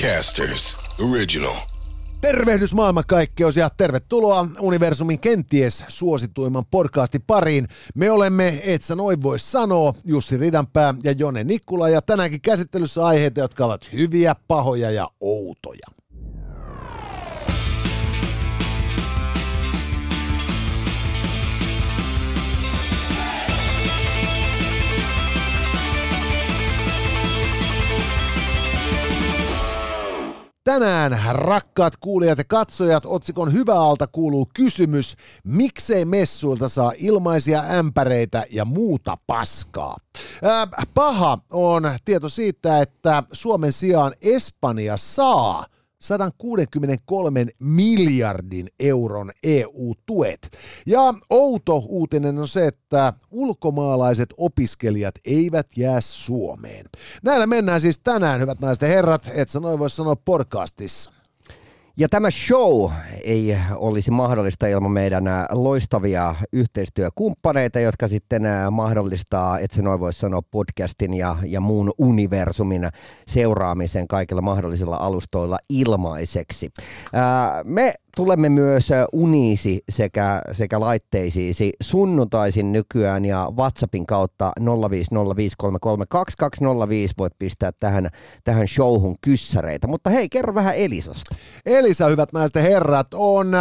Podcasters Original. Tervehdys maailmankaikkeus ja tervetuloa Universumin kenties suosituimman podcastin pariin. Me olemme, et sä noin voi sanoa, Jussi Ridanpää ja Jone Nikkula ja tänäänkin käsittelyssä aiheita, jotka ovat hyviä, pahoja ja outoja. Tänään, rakkaat kuulijat ja katsojat, otsikon hyvä alta kuuluu kysymys, miksei messuilta saa ilmaisia ämpäreitä ja muuta paskaa? Ää, paha on tieto siitä, että Suomen sijaan Espanja saa – 163 miljardin euron EU-tuet. Ja outo uutinen on se, että ulkomaalaiset opiskelijat eivät jää Suomeen. Näillä mennään siis tänään, hyvät naiset ja herrat, et sä noin voi sanoa podcastissa. Ja tämä show ei olisi mahdollista ilman meidän loistavia yhteistyökumppaneita, jotka sitten mahdollistaa, että se noin voisi sanoa, podcastin ja, ja muun universumin seuraamisen kaikilla mahdollisilla alustoilla ilmaiseksi. Ää, me tulemme myös Uniisi sekä, sekä laitteisiisi sunnuntaisin nykyään ja WhatsAppin kautta 0505332205 voit pistää tähän, tähän showhun kyssäreitä. Mutta hei, kerro vähän Elisasta. Elisa, hyvät naiset ja herrat, on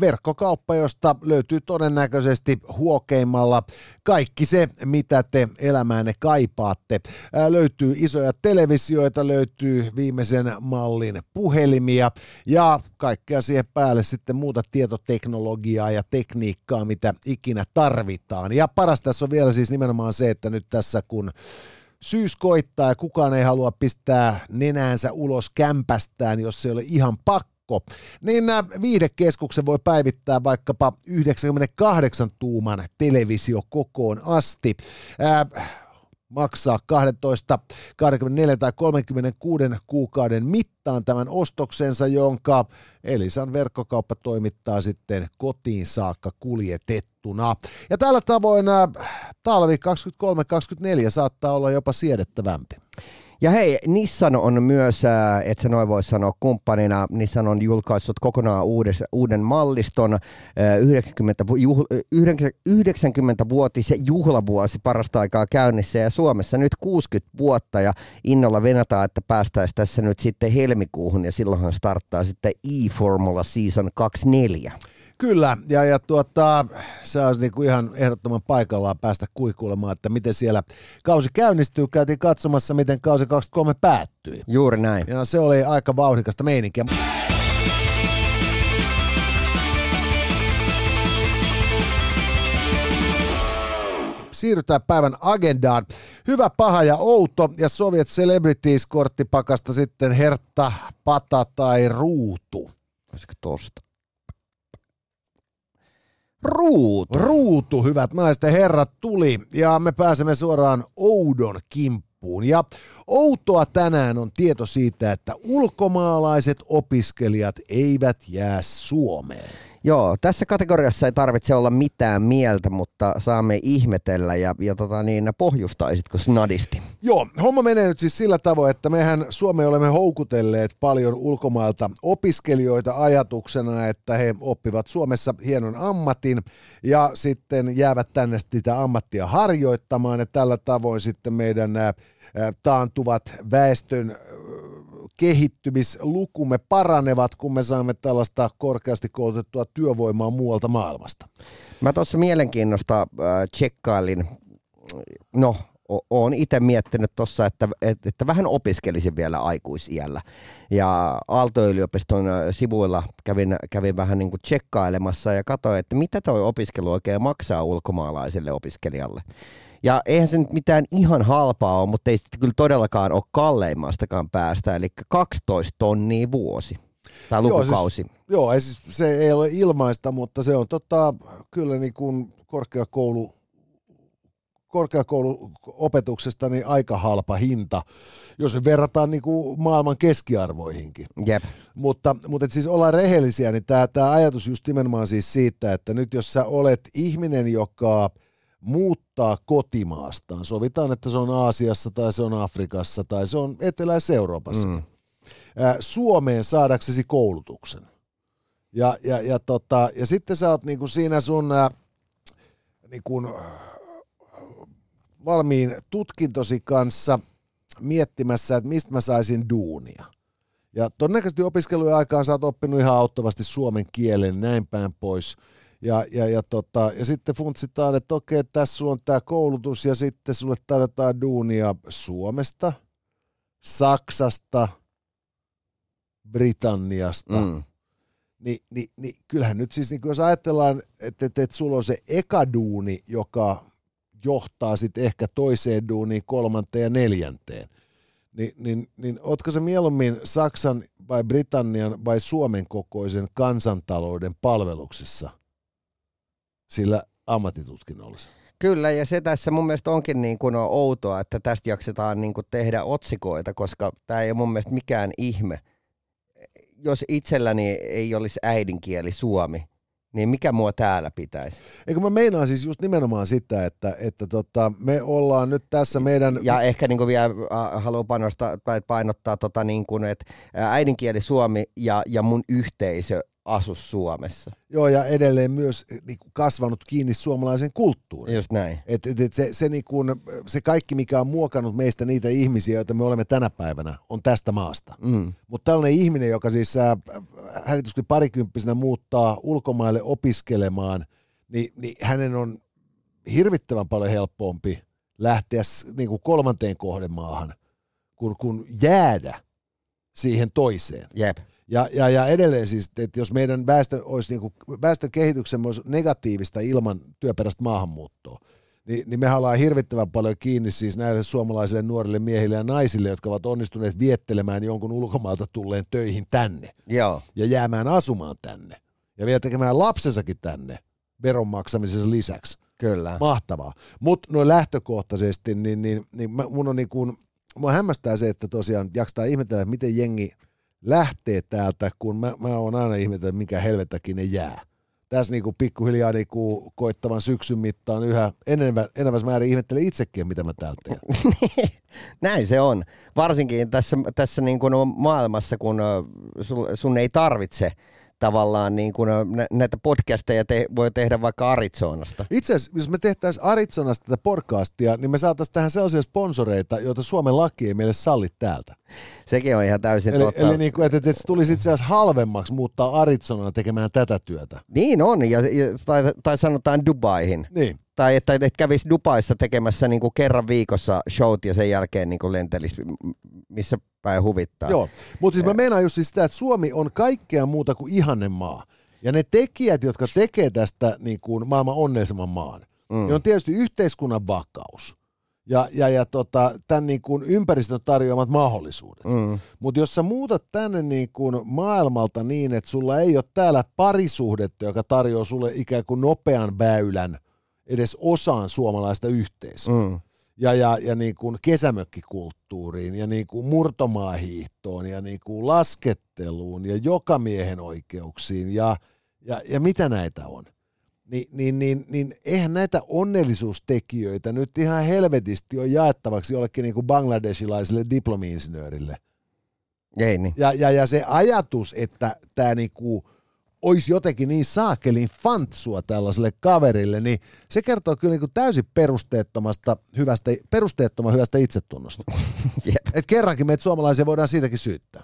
verkkokauppa, josta löytyy todennäköisesti huokeimmalla kaikki se, mitä te elämäänne kaipaatte. Löytyy isoja televisioita, löytyy viimeisen mallin puhelimia ja kaikkea siihen päälle sitten muuta tietoteknologiaa ja tekniikkaa, mitä ikinä tarvitaan. Ja paras tässä on vielä siis nimenomaan se, että nyt tässä kun syys koittaa ja kukaan ei halua pistää nenäänsä ulos kämpästään, jos se ei ole ihan pakko, niin viidekeskuksen voi päivittää vaikkapa 98 tuuman televisio kokoon asti. Ää, maksaa 12, 24 tai 36 kuukauden mittaan tämän ostoksensa, jonka Elisan verkkokauppa toimittaa sitten kotiin saakka kuljetettuna. Ja tällä tavoin äh, talvi 23-24 saattaa olla jopa siedettävämpi. Ja hei, Nissan on myös, äh, et sä noin voi sanoa kumppanina, Nissan on julkaissut kokonaan uudes, uuden malliston, 90, juhl, 90-vuotis juhlavuosi parasta aikaa käynnissä ja Suomessa nyt 60 vuotta ja innolla venataan, että päästäisiin tässä nyt sitten helmikuuhun ja silloinhan starttaa sitten e-Formula Season 24. Kyllä, ja, ja tuota, se olisi niinku ihan ehdottoman paikallaan päästä kuikulemaan, että miten siellä kausi käynnistyy. Käytiin katsomassa, miten kausi 23 päättyi. Juuri näin. Ja se oli aika vauhdikasta meininkiä. siirrytään päivän agendaan. Hyvä, paha ja outo ja Soviet Celebrities-korttipakasta sitten Hertta, Pata tai Ruutu. Olisiko tosta? Ruutu. Ruutu, hyvät naiset ja herrat, tuli ja me pääsemme suoraan Oudon kimppuun. Ja outoa tänään on tieto siitä, että ulkomaalaiset opiskelijat eivät jää Suomeen. Joo, tässä kategoriassa ei tarvitse olla mitään mieltä, mutta saamme ihmetellä ja, ja tota niin, pohjustaisitko snadisti? Joo, homma menee nyt siis sillä tavoin, että mehän Suomeen olemme houkutelleet paljon ulkomailta opiskelijoita ajatuksena, että he oppivat Suomessa hienon ammatin ja sitten jäävät tänne sitä ammattia harjoittamaan ja tällä tavoin sitten meidän nämä taantuvat väestön kehittymislukumme paranevat, kun me saamme tällaista korkeasti koulutettua työvoimaa muualta maailmasta. Mä tuossa mielenkiinnosta äh, tsekkailin, no olen itse miettinyt tuossa, että, että, että vähän opiskelisin vielä aikuisiällä. Ja Aalto-yliopiston sivuilla kävin, kävin vähän niin kuin tsekkailemassa ja katsoin, että mitä tuo opiskelu oikein maksaa ulkomaalaiselle opiskelijalle. Ja eihän se nyt mitään ihan halpaa ole, mutta ei sitten kyllä todellakaan ole kalleimmastakaan päästä, eli 12 tonnia vuosi. Tai lukukausi. Joo, siis, joo ei siis, se ei ole ilmaista, mutta se on tota, kyllä niin kuin korkeakoulu korkeakouluopetuksesta niin aika halpa hinta, jos verrataan niin kuin maailman keskiarvoihinkin. Jep. Mutta, mutta siis ollaan rehellisiä, niin tämä, tämä ajatus just nimenomaan siis siitä, että nyt jos sä olet ihminen, joka – muuttaa kotimaastaan. Sovitaan, että se on Aasiassa tai se on Afrikassa tai se on Eteläis-Euroopassa. Mm. Suomeen saadaksesi koulutuksen. Ja, ja, ja, tota, ja sitten sä oot niinku siinä sun niinku, valmiin tutkintosi kanssa miettimässä, että mistä mä saisin duunia. Ja todennäköisesti opiskelujen aikaan sä oot oppinut ihan auttavasti suomen kielen, näin päin pois. Ja, ja, ja, tota, ja sitten funtsitaan, että okei, tässä sulla on tämä koulutus ja sitten sulle tarjotaan duunia Suomesta, Saksasta, Britanniasta. Mm. Ni, niin, niin kyllähän nyt siis, niin jos ajatellaan, että, että, että sulla on se eka duuni, joka johtaa sitten ehkä toiseen duuniin, kolmanteen ja neljänteen, niin, niin, niin ootko se mieluummin Saksan vai Britannian vai Suomen kokoisen kansantalouden palveluksessa sillä ammattitutkinnolla? Kyllä, ja se tässä mun mielestä onkin niin kuin outoa, että tästä jaksetaan niin kuin tehdä otsikoita, koska tämä ei ole mun mielestä mikään ihme. Jos itselläni ei olisi äidinkieli suomi, niin mikä mua täällä pitäisi? Eikö mä meinaan siis just nimenomaan sitä, että, että tota, me ollaan nyt tässä meidän... Ja ehkä niin kuin vielä äh, haluan panostaa, tai painottaa, tota niin kuin, että äidinkieli suomi ja, ja mun yhteisö asu Suomessa. Joo, ja edelleen myös niin kuin kasvanut kiinni suomalaisen kulttuuriin. Just näin. Et, et, et se, se, niin kuin, se kaikki, mikä on muokannut meistä niitä ihmisiä, joita me olemme tänä päivänä, on tästä maasta. Mm. Mutta tällainen ihminen, joka siis äh, hänetuskin parikymppisenä muuttaa ulkomaille opiskelemaan, niin, niin hänen on hirvittävän paljon helpompi lähteä niin kuin kolmanteen kohdemaahan, kuin, kuin jäädä siihen toiseen. Jep. Ja, ja, ja edelleen siis, että jos meidän väestö olisi, niin kuin, väestön kehityksen olisi negatiivista ilman työperäistä maahanmuuttoa, niin, niin me ollaan hirvittävän paljon kiinni siis näille suomalaisille nuorille miehille ja naisille, jotka ovat onnistuneet viettelemään jonkun ulkomaalta tulleen töihin tänne. Joo. Ja jäämään asumaan tänne. Ja vielä tekemään lapsensakin tänne veronmaksamisen lisäksi. Kyllä. Mahtavaa. Mutta noin lähtökohtaisesti, niin, niin, niin mun on niin kuin, mua hämmästää se, että tosiaan jaksaa ihmetellä, että miten jengi lähtee täältä, kun mä, mä oon aina ihmetellyt, mikä helvettäkin ne jää. Tässä niinku pikkuhiljaa niinku koittavan syksyn mittaan yhä enemmän, määrin ihmettelen itsekin, mitä mä täältä teen. Näin se on. Varsinkin tässä, tässä niin kuin maailmassa, kun sun ei tarvitse tavallaan niin kuin näitä podcasteja te, voi tehdä vaikka Arizonasta. Itse asiassa, jos me tehtäisiin Arizonasta tätä podcastia, niin me saataisiin tähän sellaisia sponsoreita, joita Suomen laki ei meille salli täältä. Sekin on ihan täysin eli, totta. Eli niin kuin, että, että se tulisi itse asiassa halvemmaksi muuttaa Arizonaan tekemään tätä työtä. Niin on, ja, ja, tai, tai sanotaan Dubaihin. Niin. Tai että, että kävisi Dubaissa tekemässä niin kuin kerran viikossa showt ja sen jälkeen niin kuin lentelisi missä päin huvittaa. Joo, mutta siis mä meinaan just siis sitä, että Suomi on kaikkea muuta kuin ihanne maa. Ja ne tekijät, jotka tekee tästä niin kuin maailman onnellisemman maan, mm. niin on tietysti yhteiskunnan vakaus ja, ja, ja tota, tämän niin kuin ympäristön tarjoamat mahdollisuudet. Mm. Mutta jos sä muutat tänne niin kuin maailmalta niin, että sulla ei ole täällä parisuhdetta, joka tarjoaa sulle ikään kuin nopean väylän edes osaan suomalaista yhteisöä, mm ja, ja, ja niin kuin kesämökkikulttuuriin ja niin kuin murtomaahiihtoon ja niin kuin lasketteluun ja jokamiehen oikeuksiin ja, ja, ja mitä näitä on. Ni, niin, niin, niin eihän näitä onnellisuustekijöitä nyt ihan helvetisti ole jaettavaksi jollekin niin kuin bangladesilaiselle diplomi-insinöörille. Ei niin. Ja, ja, ja se ajatus, että tämä niin kuin olisi jotenkin niin saakelin fantsua tällaiselle kaverille, niin se kertoo kyllä niin täysin perusteettomasta hyvästä, perusteettoman hyvästä itsetunnosta. yep. Et kerrankin meitä suomalaisia voidaan siitäkin syyttää.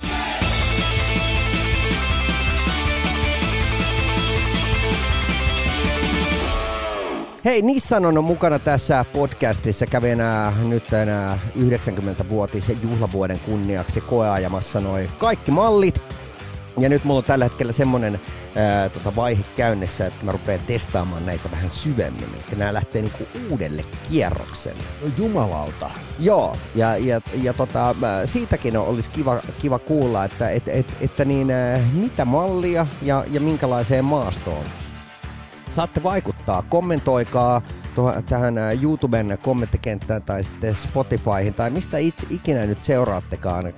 Hei, Nissan on mukana tässä podcastissa. Kävi enää nyt enää 90-vuotisen juhlavuoden kunniaksi koeajamassa noin kaikki mallit ja nyt mulla on tällä hetkellä semmonen ää, tota vaihe käynnissä, että mä rupean testaamaan näitä vähän syvemmin. Eli nämä lähtee niinku uudelle kierrokselle. No jumalauta. Joo, ja, ja, ja tota, siitäkin olisi kiva, kiva kuulla, että et, et, että niin, ää, mitä mallia ja, ja minkälaiseen maastoon saatte vaikuttaa. Kommentoikaa tuohon, tähän YouTuben kommenttikenttään tai sitten Spotifyhin tai mistä itse ikinä nyt seuraattekaan.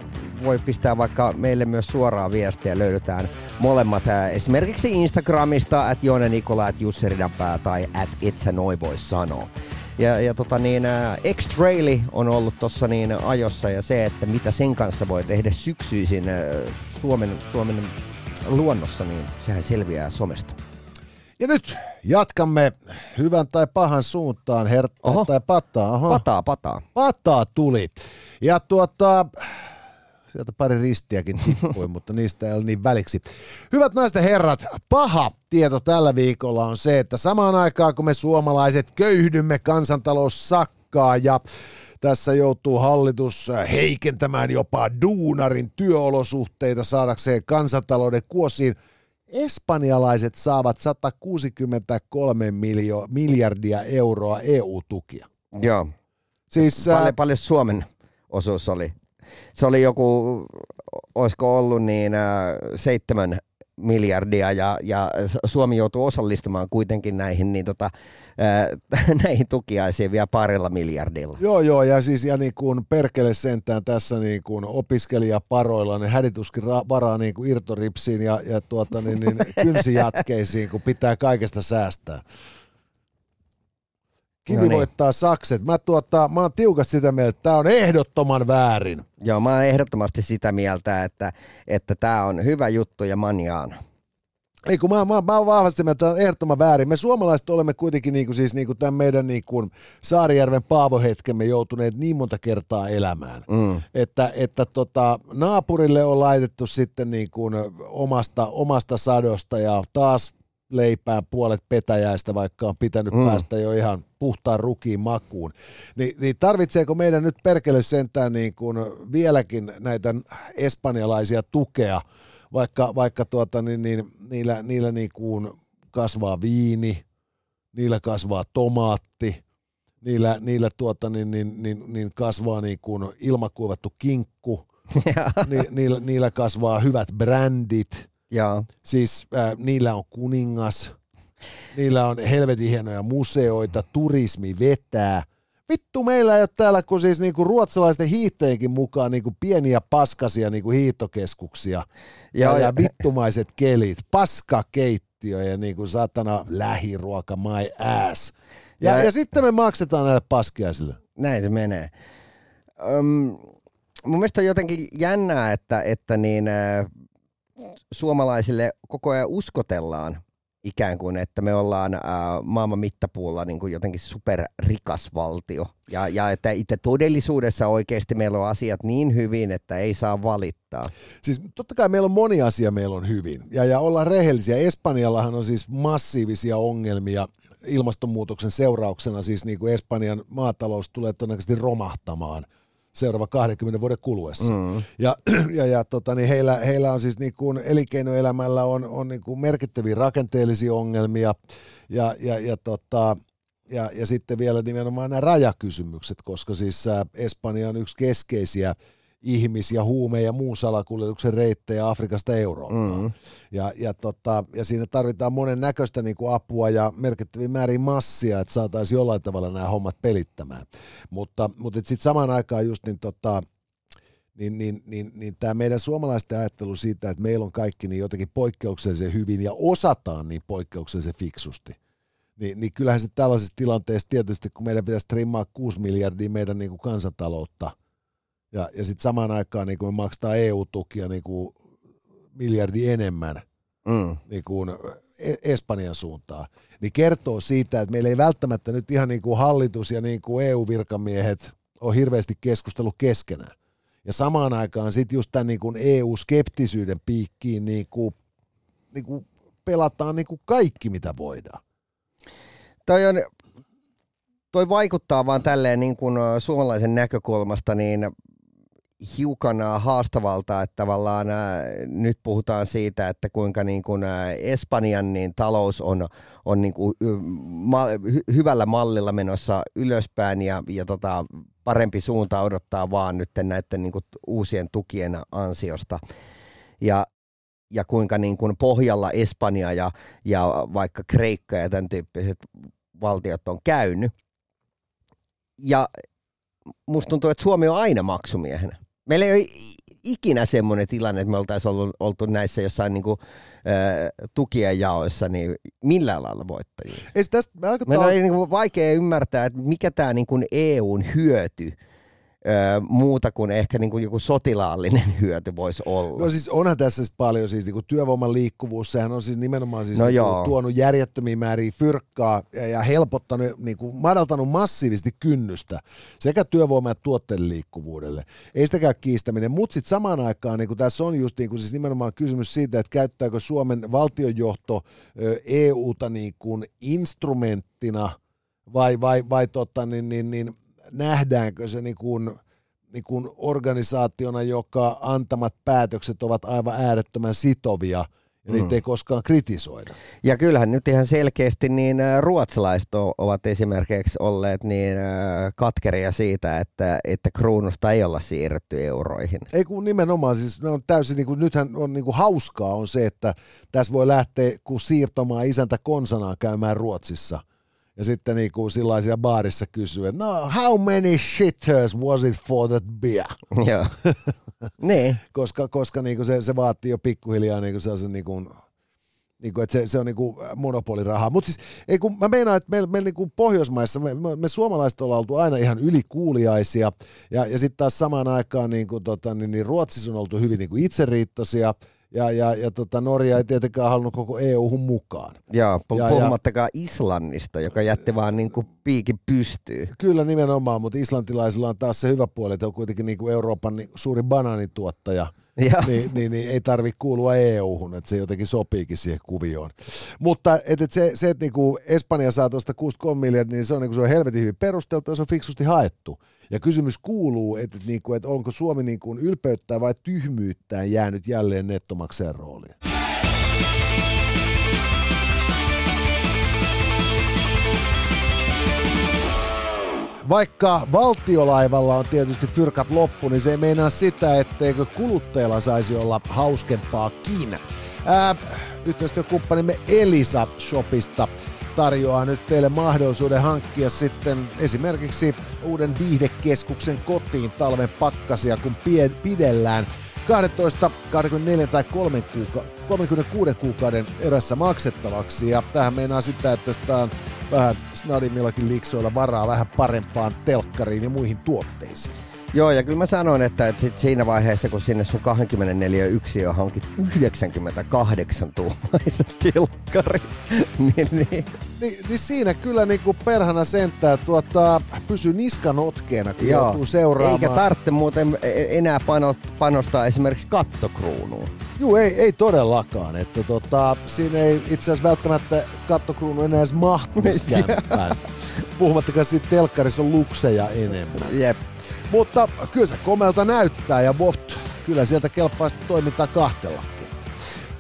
Voi pistää vaikka meille myös suoraa viestiä, löydetään molemmat esimerkiksi Instagramista, at Joone Nikola, at Jussi Ridanpää tai at Etsä Noi voi sanoa. Ja, ja tota niin, X-Traili on ollut tuossa niin ajossa ja se, että mitä sen kanssa voi tehdä syksyisin Suomen, Suomen luonnossa, niin sehän selviää somesta. Ja nyt jatkamme hyvän tai pahan suuntaan, herttaa Oho. tai pataa. Oho. Pataa, pataa. Pataa tuli. Ja tuota, sieltä pari ristiäkin tippui, mutta niistä ei ole niin väliksi. Hyvät naiset herrat, paha tieto tällä viikolla on se, että samaan aikaan kun me suomalaiset köyhdymme, kansantalous sakkaa ja tässä joutuu hallitus heikentämään jopa duunarin työolosuhteita saadakseen kansantalouden kuosiin. Espanjalaiset saavat 163 miljo- miljardia euroa EU-tukia. Joo. Siis, paljon, paljon Suomen osuus oli? Se oli joku, olisiko ollut niin äh, seitsemän miljardia ja, ja Suomi joutuu osallistumaan kuitenkin näihin, niin tota, ää, näihin tukiaisiin vielä parilla miljardilla. Joo, joo, ja siis ja niin kuin perkele sentään tässä niin kuin opiskelijaparoilla, niin hädituskin ra- varaa niin kuin irtoripsiin ja, ja tuota, niin, niin kynsijatkeisiin, kun pitää kaikesta säästää. Kivi no niin. voittaa sakset. Mä, tuota, mä oon tiukasti sitä mieltä, että tämä on ehdottoman väärin. Joo, mä oon ehdottomasti sitä mieltä, että että tämä on hyvä juttu ja manjaan. Ei kun mä, mä, mä oon vahvasti mieltä, että ehdottoman väärin. Me suomalaiset olemme kuitenkin niin kuin, siis niin kuin tämän meidän niin kuin Saarijärven Paavo-hetkemme joutuneet niin monta kertaa elämään. Mm. Että, että tota, naapurille on laitettu sitten niin kuin omasta, omasta sadosta ja taas leipää puolet petäjäistä, vaikka on pitänyt mm. päästä jo ihan puhtaan rukiin makuun. Ni, niin tarvitseeko meidän nyt perkele sentään niin kuin vieläkin näitä espanjalaisia tukea, vaikka, vaikka tuota, niin, niin, niillä, niillä niin kuin kasvaa viini, niillä kasvaa tomaatti, niillä, niillä tuota, niin, niin, niin, niin kasvaa niin kuin ilmakuivattu kinkku, ni, niillä, niillä kasvaa hyvät brändit – Joo. Siis äh, niillä on kuningas, niillä on helvetin hienoja museoita, turismi vetää. Vittu meillä ei ole täällä kuin siis niinku ruotsalaisten hiitteenkin mukaan niinku pieniä paskasia niinku hiittokeskuksia ja, ja vittumaiset kelit, paskakeittiö ja niinku satana lähiruoka, my ass. Ja, ja, ja sitten me maksetaan näille paskiaisille. Näin se menee. Öm, mun mielestä on jotenkin jännää, että, että niin, äh, suomalaisille koko ajan uskotellaan ikään kuin, että me ollaan ää, maailman mittapuulla niin kuin jotenkin superrikas valtio. Ja, ja että itse todellisuudessa oikeasti meillä on asiat niin hyvin, että ei saa valittaa. Siis totta kai meillä on moni asia meillä on hyvin. Ja, ja ollaan rehellisiä. Espanjallahan on siis massiivisia ongelmia ilmastonmuutoksen seurauksena. Siis niin kuin Espanjan maatalous tulee todennäköisesti romahtamaan – seuraava 20 vuoden kuluessa. Mm. Ja, ja, ja tota, niin heillä, heillä on siis niin kuin elinkeinoelämällä on, on niin kuin merkittäviä rakenteellisia ongelmia ja, ja, ja, tota, ja, ja sitten vielä nimenomaan nämä rajakysymykset, koska siis Espanja on yksi keskeisiä ihmis- ja huume- ja muun salakuljetuksen reittejä Afrikasta Eurooppaan. Mm. Ja, ja, tota, ja siinä tarvitaan monen näköistä niin kuin apua ja merkittäviä määrin massia, että saataisiin jollain tavalla nämä hommat pelittämään. Mutta, mutta sitten samaan aikaan just niin, tota, niin, niin, niin, niin tämä meidän suomalaisten ajattelu siitä, että meillä on kaikki niin jotenkin poikkeuksellisen hyvin ja osataan niin poikkeuksellisen fiksusti, niin, niin kyllähän se tällaisessa tilanteessa tietysti, kun meidän pitäisi trimmaa 6 miljardia meidän niin kuin kansantaloutta – ja, ja sitten samaan aikaan niin kuin me maksetaan EU-tukia niin kuin miljardi enemmän mm. niin kuin e-, Espanjan suuntaan, niin kertoo siitä, että meillä ei välttämättä nyt ihan niin kuin hallitus ja niin kuin EU-virkamiehet ole hirveästi keskustellut keskenään. Ja samaan aikaan sitten just tämän niin kuin EU-skeptisyyden piikkiin niin kuin, niin kuin pelataan niin kuin kaikki, mitä voidaan. Toi on, toi vaikuttaa vaan tälleen niin kuin suomalaisen näkökulmasta, niin hiukan äh, haastavalta, että tavallaan äh, nyt puhutaan siitä, että kuinka niin kuin, äh, Espanjan niin talous on, on niin kuin, hyvällä mallilla menossa ylöspäin ja, ja tota, parempi suunta odottaa vaan nyt näiden niin kuin, uusien tukien ansiosta. Ja, ja kuinka niin kuin pohjalla Espanja ja, ja vaikka Kreikka ja tämän tyyppiset valtiot on käynyt. Ja musta tuntuu, että Suomi on aina maksumiehenä. Meillä ei ole ikinä semmoinen tilanne, että me oltaisiin ollut, oltu näissä jossain niin kuin, äh, tukien jaoissa, niin millään lailla voittajia. Ei tästä Meidän ta- on niin kuin vaikea ymmärtää, että mikä tämä niin EUn hyöty öö, muuta kuin ehkä niin kuin joku sotilaallinen hyöty voisi olla. No siis onhan tässä siis paljon siis niin työvoiman liikkuvuus, sehän on siis nimenomaan siis No niin tuonut järjettömiä määriä fyrkkaa ja, ja helpottanut, niin kuin madaltanut massiivisesti kynnystä sekä työvoiman että tuotteiden liikkuvuudelle. Ei sitäkään kiistäminen, mutta sitten samaan aikaan niin kuin tässä on just niin kuin siis nimenomaan kysymys siitä, että käyttääkö Suomen valtionjohto EUta niin kuin instrumenttina vai, vai, vai totta, niin, niin, niin, nähdäänkö se niin kuin, niin kuin organisaationa, joka antamat päätökset ovat aivan äärettömän sitovia ja niitä Mm. ei koskaan kritisoida. Ja kyllähän nyt ihan selkeästi niin ä, ruotsalaiset ovat esimerkiksi olleet niin ä, katkeria siitä, että, että kruunusta ei olla siirretty euroihin. Ei kun nimenomaan, siis ne on täysin, niin kuin, nythän on niin kuin hauskaa on se, että tässä voi lähteä kun siirtomaan isäntä konsanaan käymään Ruotsissa. Ja sitten niin kuin sillaisia baarissa kysyy, että no how many shitters was it for that beer? Joo. niin. koska, koska niin kuin se, se vaatii jo pikkuhiljaa niin kuin sellaisen niin kuin, niin kuin, että se, se on niin kuin monopolirahaa. Mutta siis, ei kun mä meinaan, että meillä, meillä niin kuin Pohjoismaissa, me, me, me, suomalaiset ollaan oltu aina ihan ylikuuliaisia, ja, ja sitten taas samaan aikaan niin kuin, tota, niin, niin Ruotsissa on oltu hyvin niin kuin itseriittoisia, ja, ja, ja tota, Norja ei tietenkään halunnut koko EU-hun mukaan. Joo, pu- Ja- ja- puhumattakaan Islannista, joka jätti vaan niin kuin piikin pystyy. Kyllä nimenomaan, mutta islantilaisilla on taas se hyvä puoli, että on kuitenkin niin kuin Euroopan niin suuri banaanituottaja, Ja, niin, niin, niin ei tarvitse kuulua EU-hun, että se jotenkin sopiikin siihen kuvioon. Mutta et, et se, se, että niinku Espanja saa tuosta 63 miljardia, niin se on, niinku, se on helvetin hyvin perusteltu ja se on fiksusti haettu. Ja kysymys kuuluu, että et, niinku, et onko Suomi niinku ylpeyttää vai tyhmyyttään jäänyt jälleen nettomaksajan rooliin. Vaikka valtiolaivalla on tietysti fyrkat loppu, niin se ei meinaa sitä, etteikö kuluttajalla saisi olla hauskempaakin. Ää, yhteistyökumppanimme Elisa Shopista tarjoaa nyt teille mahdollisuuden hankkia sitten esimerkiksi uuden viihdekeskuksen kotiin talven pakkasia, kun pie- pidellään 12, 24 tai 3 kuuka- 36 kuukauden erässä maksettavaksi. Ja tähän meinaa sitä, että tästä on vähän snadimmillakin liksoilla varaa vähän parempaan telkkariin ja muihin tuotteisiin. Joo, ja kyllä mä sanoin, että, että sit siinä vaiheessa, kun sinne sun 24 yksiö hankit 98 tuumaisen tilkkari, niin, niin Ni, niin siinä kyllä niin kuin perhana sentää tuota, pysyy niskan otkeena, kun Joo. joutuu seuraamaan. Eikä tarvitse muuten e- enää pano, panostaa esimerkiksi kattokruunuun. Juu, ei, ei todellakaan. Että tota, siinä ei itse asiassa välttämättä kattokruunu enää edes mahtuisi Joo. kämppään. Puhumattakaan siitä telkkarissa on lukseja enemmän. Jep. Mutta kyllä se komelta näyttää ja vot, kyllä sieltä kelpaa sitten toimintaa kahtellakin.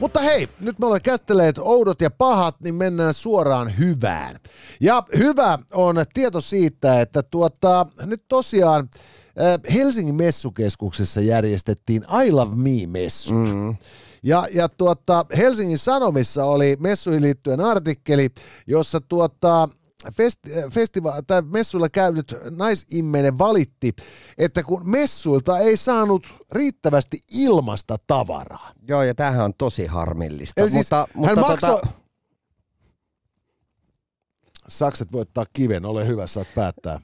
Mutta hei, nyt me olemme käsitelleet oudot ja pahat, niin mennään suoraan hyvään. Ja hyvä on tieto siitä, että tuota, nyt tosiaan äh, Helsingin messukeskuksessa järjestettiin I Love Me-messu. Mm. Ja, ja tuota, Helsingin Sanomissa oli messuihin liittyen artikkeli, jossa tuota, festi, festiva- tai messuilla käynyt naisimmeinen valitti, että kun messuilta ei saanut riittävästi ilmasta tavaraa. Joo, ja tämähän on tosi harmillista. Eli siis mutta, hän mutta maksoi... tota, Sakset voittaa kiven, ole hyvä, saat päättää.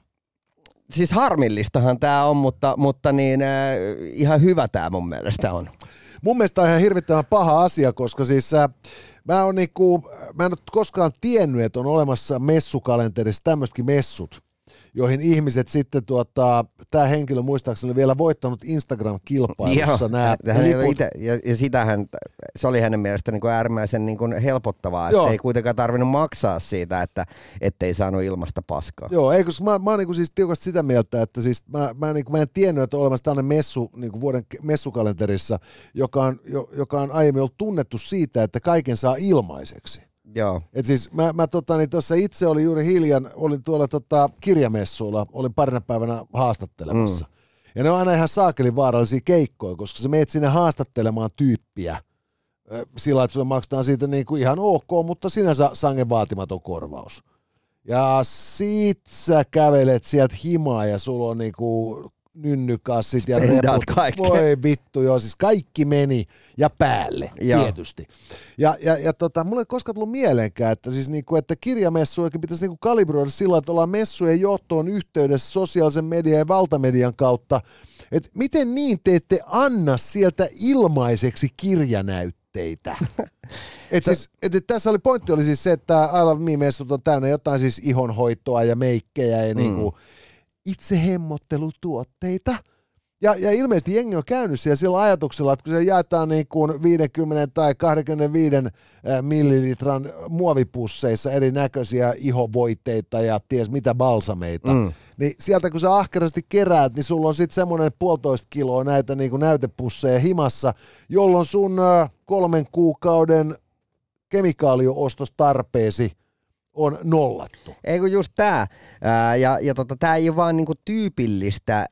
siis harmillistahan tämä on, mutta, mutta niin, äh, ihan hyvä tämä mun mielestä on. Mun mielestä on ihan hirvittävän paha asia, koska siis äh, mä, on niinku, mä en ole koskaan tiennyt, että on olemassa messukalenterissa tämmöistäkin messut, joihin ihmiset sitten, tuota, tämä henkilö muistaakseni oli vielä voittanut Instagram-kilpailussa nämä liput. ite, ja, ja sitähän, se oli hänen mielestään niin kuin äärimmäisen niin kuin helpottavaa, että ei kuitenkaan tarvinnut maksaa siitä, että ettei saanut ilmasta paskaa. Joo, ei, koska mä, mä oon niinku siis tiukasti sitä mieltä, että siis mä, mä, niinku, mä en tiennyt, että on olemassa tällainen messu niinku vuoden ke- messukalenterissa, joka on, jo, joka on aiemmin ollut tunnettu siitä, että kaiken saa ilmaiseksi. Joo, Et siis mä, mä tota, niin tuossa itse olin juuri hiljan, olin tuolla tota, kirjamessuilla, olin parina päivänä haastattelemassa. Mm. Ja ne on aina ihan saakelin vaarallisia keikkoja, koska sä meet sinne haastattelemaan tyyppiä sillä, että sulle maksetaan siitä niin kuin ihan ok, mutta sinänsä sangen vaatimaton korvaus. Ja sit sä kävelet sieltä himaa ja sulla on niinku nynnykassit ja reput. kaikkea. Voi vittu, joo, siis kaikki meni ja päälle Joo. tietysti. Ja, ja, ja tota, mulle ei koskaan tullut mieleenkään, että, siis niinku, että kirjamessujakin pitäisi niinku kalibroida sillä, että ollaan messujen johtoon yhteydessä sosiaalisen median ja valtamedian kautta. Et miten niin te ette anna sieltä ilmaiseksi kirjanäytteitä? Et siis, et, et tässä oli pointti oli siis se, että I Love Me-messut on täynnä jotain siis ihonhoitoa ja meikkejä ja mm. niinku itse hemmottelutuotteita. Ja, ja ilmeisesti jengi on käynyt siellä sillä ajatuksella, että kun se jaetaan niin kuin 50 tai 25 äh, millilitran muovipusseissa erinäköisiä ihovoiteita ja ties mitä balsameita, mm. niin sieltä kun sä ahkerasti keräät, niin sulla on sitten semmoinen puolitoista kiloa näitä niin kuin näytepusseja himassa, jolloin sun kolmen kuukauden kemikaaliostostarpeesi on nollattu. Ei kun just tää. Ää, ja ja tota, tää ei ole vaan niinku tyypillistä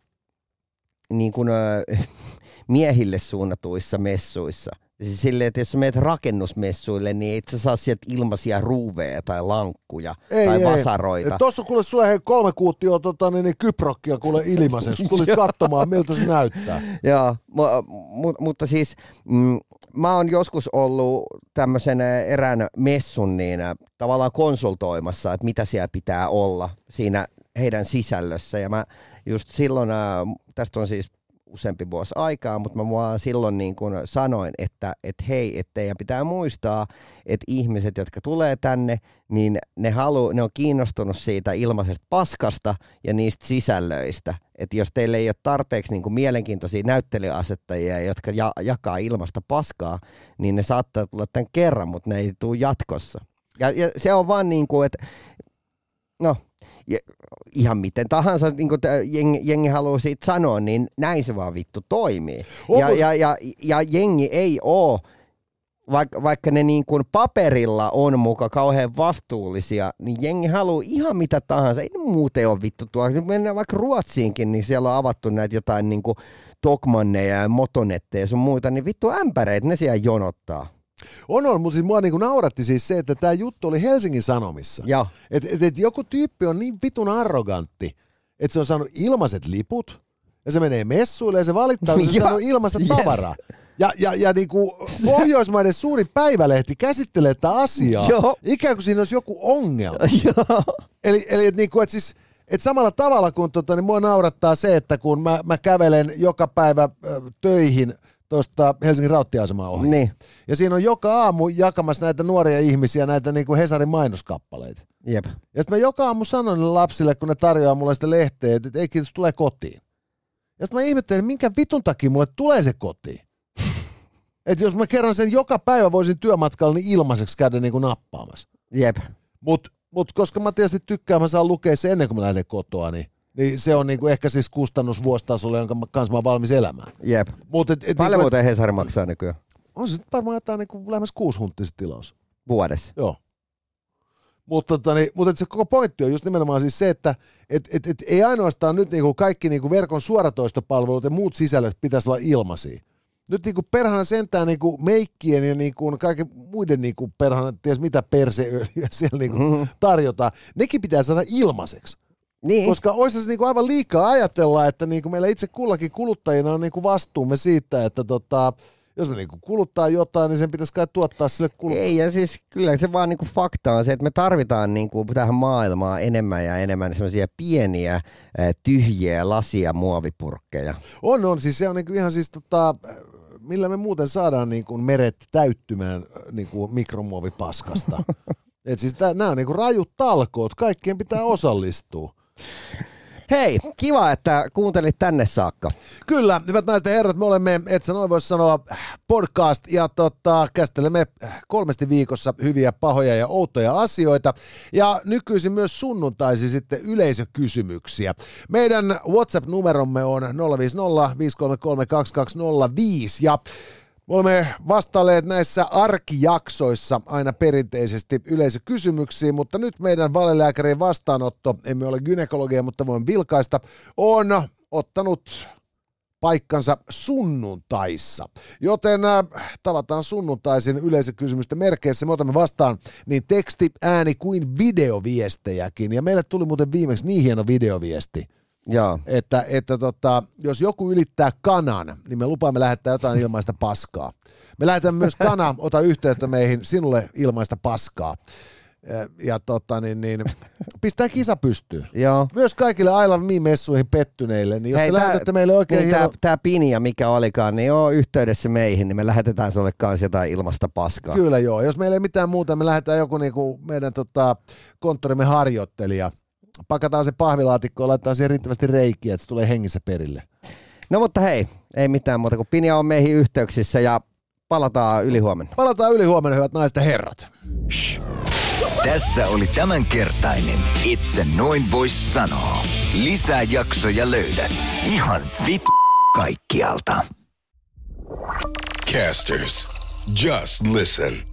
niinku, ö, miehille suunnatuissa messuissa. Siis silleen, että jos sä meet rakennusmessuille, niin et sä saa sieltä ilmaisia ruuveja tai lankkuja Ei, tai ei. vasaroita. Tuossa kuule sulle hei kolme kuuttia tota, niin, niin kyprokkia kuule ilmaiseksi. Tulit katsomaan, miltä se näyttää. Joo, mu- mu- mutta siis mm, mä oon joskus ollut tämmöisen erään messun niin tavallaan konsultoimassa, että mitä siellä pitää olla siinä heidän sisällössä. Ja mä just silloin, tästä on siis useampi vuosi aikaa, mutta mä vaan silloin niin kuin sanoin, että, että hei, että teidän pitää muistaa, että ihmiset, jotka tulee tänne, niin ne, halu, ne on kiinnostunut siitä ilmaisesta paskasta ja niistä sisällöistä. Että jos teille ei ole tarpeeksi niin kuin mielenkiintoisia näyttelyasettajia, jotka ja, jakaa ilmasta paskaa, niin ne saattaa tulla tämän kerran, mutta ne ei tule jatkossa. Ja, ja se on vaan niin kuin, että no, ja, ihan miten tahansa niin kuin jengi, jengi haluaa siitä sanoa, niin näin se vaan vittu toimii. Onko- Ja, ja, ja, ja jengi ei oo, vaikka, vaikka ne niin kuin paperilla on muka kauhean vastuullisia, niin jengi haluaa ihan mitä tahansa. Ei ne muuten ole vittu tuolla. Nyt mennään vaikka Ruotsiinkin, niin siellä on avattu näitä jotain niin kuin Tokmanneja ja Motonetteja ja sun muita, niin vittu ämpäreitä ne siellä jonottaa. On, on, mutta siis mua niinku nauratti siis se, että tämä juttu oli Helsingin Sanomissa. Joo. Et, et, et joku tyyppi on niin vitun arrogantti, että se on saanut ilmaiset liput, ja se menee messuille ja se valittaa, kun se on saanut ilmaista yes. tavaraa. Ja, ja, ja niinku Pohjoismaiden suurin päivälehti käsittelee tätä asiaa, Joo. ikään kuin siinä olisi joku ongelma. Joo. Eli, eli et niinku, et siis, et samalla tavalla kuin tota, niin mua naurattaa se, että kun mä, mä kävelen joka päivä töihin tuosta Helsingin rauttiasemaa ohi. Niin. Ja siinä on joka aamu jakamassa näitä nuoria ihmisiä näitä niin kuin Hesarin mainoskappaleita. Jep. Ja sitten mä joka aamu sanon lapsille, kun ne tarjoaa mulle sitä lehteä, että ei kiitos, tulee kotiin. Ja sitten mä ihmettelen, että minkä vitun takia mulle tulee se kotiin. Että jos mä kerran sen joka päivä voisin työmatkalla niin ilmaiseksi käydä niin kuin nappaamassa. Jep. Mutta mut koska mä tietysti tykkään, mä saan lukea se ennen kuin mä lähden kotoa, niin, niin se on niinku ehkä siis kustannus vuositasolla, jonka kanssa mä oon valmis elämään. Jep. Mut et, et Paljon niinku, muuten Hesari maksaa nykyään? on se varmaan jotain niinku lähemmäs kuusi hunttia se tilaus. Vuodessa. Joo. Mutta tota, niin, mutta se koko pointti on just nimenomaan siis se, että et, et, et ei ainoastaan nyt niinku kaikki niinku verkon suoratoistopalvelut ja muut sisällöt pitäisi olla ilmaisia. Nyt niinku perhana sentään niinku meikkien ja niinku kaiken muiden niinku perhana, ties mitä perseöljyä siellä niinku Mm. tarjotaan, nekin pitää saada ilmaiseksi. Niin. Koska olisi se niinku aivan liikaa ajatella, että niinku meillä itse kullakin kuluttajina on niinku vastuumme siitä, että tota, jos me niinku kuluttaa jotain, niin sen pitäisi kai tuottaa sille kuluttajalle. Ei, ja siis kyllä se vaan niinku fakta on se, että me tarvitaan niinku tähän maailmaan enemmän ja enemmän semmoisia pieniä tyhjiä lasia muovipurkkeja. On, on. Siis se on niinku ihan siis tota, millä me muuten saadaan niinku meret täyttymään niinku mikromuovipaskasta. Et siis nämä on niinku rajut talkoot, kaikkien pitää osallistua. Hei, kiva, että kuuntelit tänne saakka. Kyllä, hyvät naiset ja herrat, me olemme, et sä noin voisi sanoa, podcast ja tota, käsittelemme kolmesti viikossa hyviä, pahoja ja outoja asioita. Ja nykyisin myös sunnuntaisin sitten yleisökysymyksiä. Meidän WhatsApp-numeromme on 050 533 2205 ja me olemme vastailleet näissä arkijaksoissa aina perinteisesti yleisökysymyksiin, mutta nyt meidän valelääkärin vastaanotto, emme ole gynekologia, mutta voin vilkaista, on ottanut paikkansa sunnuntaissa. Joten äh, tavataan sunnuntaisin yleisökysymysten merkeissä. Me otamme vastaan niin teksti, ääni kuin videoviestejäkin. Ja meille tuli muuten viimeksi niin hieno videoviesti. Joo. että, että tota, jos joku ylittää kanan, niin me lupaamme lähettää jotain ilmaista paskaa. Me lähetämme myös kana, ota yhteyttä meihin, sinulle ilmaista paskaa. Ja, ja tota, niin, niin, pistää kisa pystyyn. Joo. Myös kaikille I Love Me-messuihin pettyneille, niin jos Hei, te tää- lähetätte meille oikein niin hieno... tää, tää Pinja, mikä olikaan, niin joo, yhteydessä meihin, niin me lähetetään sulle kanssa jotain ilmasta paskaa. Kyllä joo. Jos meillä ei mitään muuta, me lähdetään joku niinku meidän tota, konttorimme harjoittelija. Pakataan se pahvilaatikko ja laitetaan siihen riittävästi reikiä, että se tulee hengissä perille. No mutta hei, ei mitään muuta kuin Pinja on meihin yhteyksissä ja palataan yli huomenna. Palataan yli huomenna, hyvät naiset ja herrat. Tässä oli tämänkertainen Itse noin vois sanoa. Lisää jaksoja löydät ihan vit kaikkialta. Casters, just listen.